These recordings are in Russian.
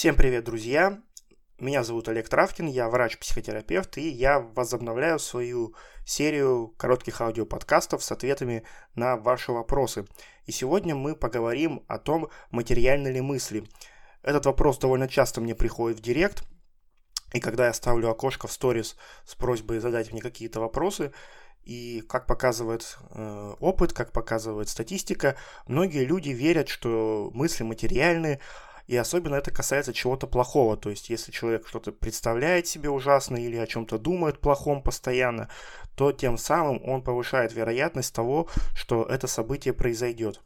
Всем привет, друзья! Меня зовут Олег Травкин, я врач-психотерапевт, и я возобновляю свою серию коротких аудиоподкастов с ответами на ваши вопросы. И сегодня мы поговорим о том, материальны ли мысли. Этот вопрос довольно часто мне приходит в директ, и когда я ставлю окошко в сторис с просьбой задать мне какие-то вопросы, и как показывает э, опыт, как показывает статистика, многие люди верят, что мысли материальны, и особенно это касается чего-то плохого. То есть, если человек что-то представляет себе ужасно или о чем-то думает плохом постоянно, то тем самым он повышает вероятность того, что это событие произойдет.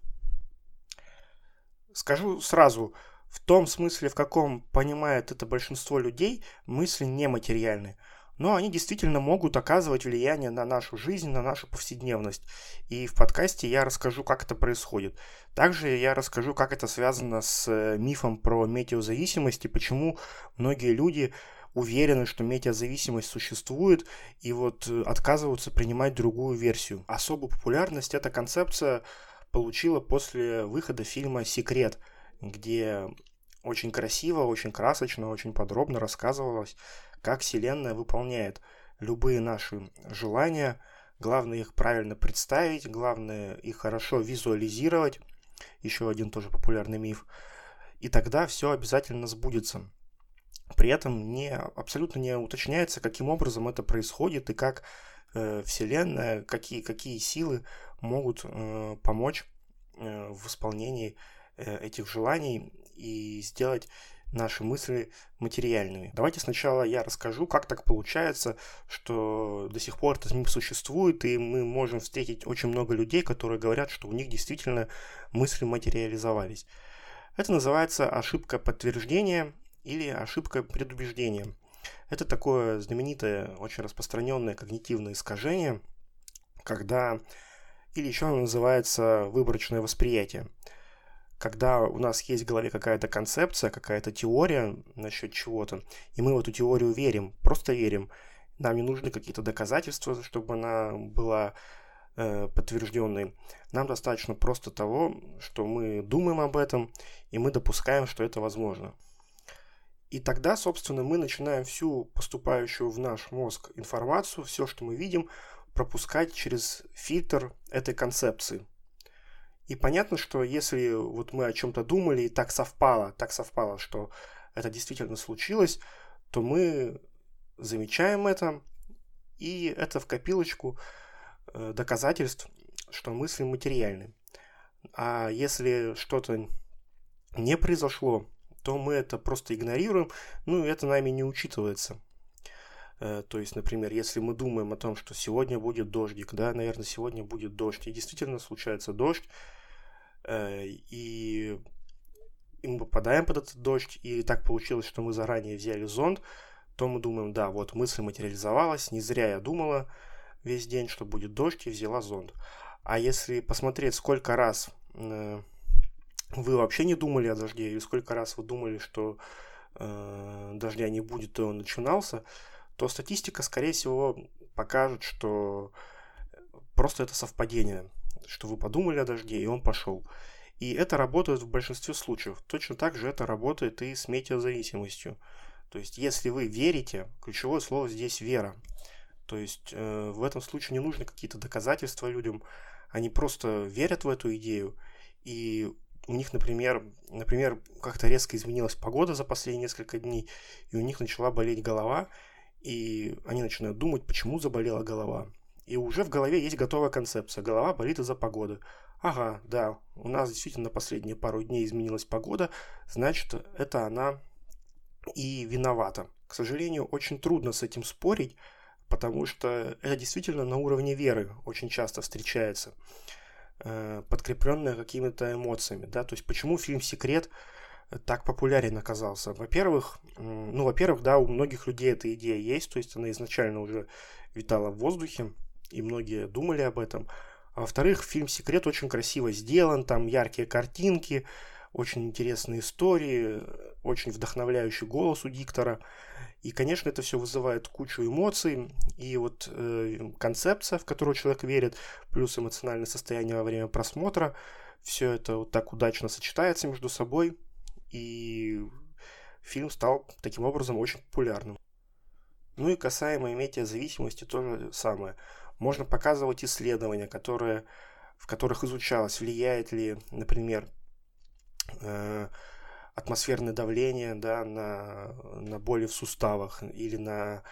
Скажу сразу, в том смысле, в каком понимает это большинство людей, мысли нематериальны но они действительно могут оказывать влияние на нашу жизнь, на нашу повседневность. И в подкасте я расскажу, как это происходит. Также я расскажу, как это связано с э, мифом про метеозависимость и почему многие люди уверены, что метеозависимость существует и вот э, отказываются принимать другую версию. Особую популярность эта концепция получила после выхода фильма «Секрет», где очень красиво, очень красочно, очень подробно рассказывалось как Вселенная выполняет любые наши желания. Главное их правильно представить, главное их хорошо визуализировать. Еще один тоже популярный миф. И тогда все обязательно сбудется. При этом не, абсолютно не уточняется, каким образом это происходит и как э, Вселенная, какие, какие силы могут э, помочь э, в исполнении э, этих желаний и сделать наши мысли материальными. Давайте сначала я расскажу, как так получается, что до сих пор этот миф существует, и мы можем встретить очень много людей, которые говорят, что у них действительно мысли материализовались. Это называется ошибка подтверждения или ошибка предубеждения. Это такое знаменитое, очень распространенное когнитивное искажение, когда или еще оно называется выборочное восприятие когда у нас есть в голове какая-то концепция, какая-то теория насчет чего-то, и мы в эту теорию верим, просто верим, нам не нужны какие-то доказательства, чтобы она была э, подтвержденной. Нам достаточно просто того, что мы думаем об этом, и мы допускаем, что это возможно. И тогда, собственно, мы начинаем всю поступающую в наш мозг информацию, все, что мы видим, пропускать через фильтр этой концепции – и понятно, что если вот мы о чем-то думали и так совпало, так совпало, что это действительно случилось, то мы замечаем это, и это в копилочку э, доказательств, что мысли материальны. А если что-то не произошло, то мы это просто игнорируем, ну и это нами не учитывается. Э, то есть, например, если мы думаем о том, что сегодня будет дождик, да, наверное, сегодня будет дождь, и действительно случается дождь, э, и, и мы попадаем под этот дождь, и так получилось, что мы заранее взяли зонт, то мы думаем, да, вот мысль материализовалась, не зря я думала весь день, что будет дождь, и взяла зонт. А если посмотреть, сколько раз э, вы вообще не думали о дожде, или сколько раз вы думали, что э, дождя не будет, и он начинался, то статистика, скорее всего, покажет, что просто это совпадение, что вы подумали о дожде, и он пошел. И это работает в большинстве случаев. Точно так же это работает и с метеозависимостью. То есть, если вы верите, ключевое слово здесь вера. То есть, э, в этом случае не нужны какие-то доказательства людям. Они просто верят в эту идею. И у них, например, например, как-то резко изменилась погода за последние несколько дней, и у них начала болеть голова, и они начинают думать, почему заболела голова. И уже в голове есть готовая концепция. Голова болит из-за погоды. Ага, да, у нас действительно последние пару дней изменилась погода, значит, это она и виновата. К сожалению, очень трудно с этим спорить, потому что это действительно на уровне веры очень часто встречается, э, подкрепленное какими-то эмоциями. Да? То есть почему фильм «Секрет» так популярен оказался. Во-первых, ну, во-первых, да, у многих людей эта идея есть, то есть она изначально уже витала в воздухе, и многие думали об этом. А во-вторых, фильм «Секрет» очень красиво сделан, там яркие картинки, очень интересные истории, очень вдохновляющий голос у диктора. И, конечно, это все вызывает кучу эмоций. И вот э, концепция, в которую человек верит, плюс эмоциональное состояние во время просмотра, все это вот так удачно сочетается между собой и фильм стал таким образом очень популярным. Ну и касаемо метеозависимости то же самое. Можно показывать исследования, которые, в которых изучалось, влияет ли, например, э, атмосферное давление да, на, на боли в суставах или на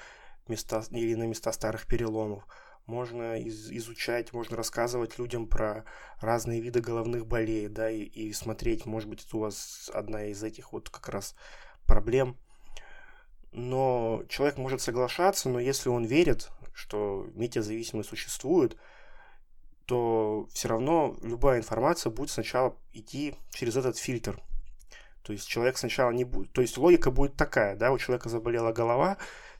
места, или на места старых переломов. Можно из, изучать, можно рассказывать людям про разные виды головных болей, да, и, и смотреть, может быть, это у вас одна из этих вот как раз проблем. Но человек может соглашаться, но если он верит, что метеозависимость существует, то все равно любая информация будет сначала идти через этот фильтр – то есть человек сначала не будет... То есть логика будет такая, да, у человека заболела голова,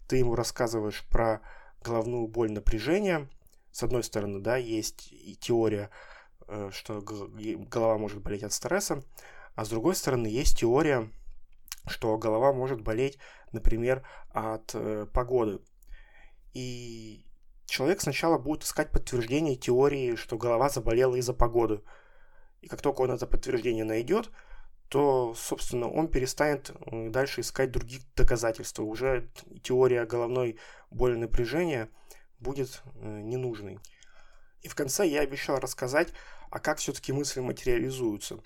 ты ему рассказываешь про головную боль напряжения. С одной стороны, да, есть и теория, э, что голова может болеть от стресса, а с другой стороны есть теория, что голова может болеть, например, от э, погоды. И человек сначала будет искать подтверждение теории, что голова заболела из-за погоды. И как только он это подтверждение найдет, то, собственно, он перестанет э, дальше искать других доказательств. Уже теория головной боли напряжения будет э, ненужной. И в конце я обещал рассказать, а как все-таки мысли материализуются.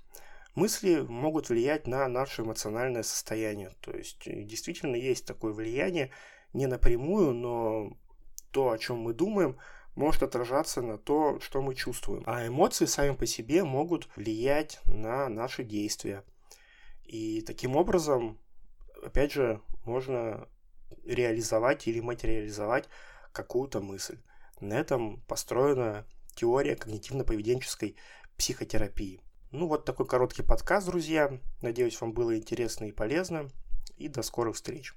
Мысли могут влиять на наше эмоциональное состояние. То есть э, действительно есть такое влияние, не напрямую, но то, о чем мы думаем, может отражаться на то, что мы чувствуем. А эмоции сами по себе могут влиять на наши действия. И таким образом, опять же, можно реализовать или материализовать какую-то мысль. На этом построена теория когнитивно-поведенческой психотерапии. Ну вот такой короткий подкаст, друзья. Надеюсь, вам было интересно и полезно. И до скорых встреч.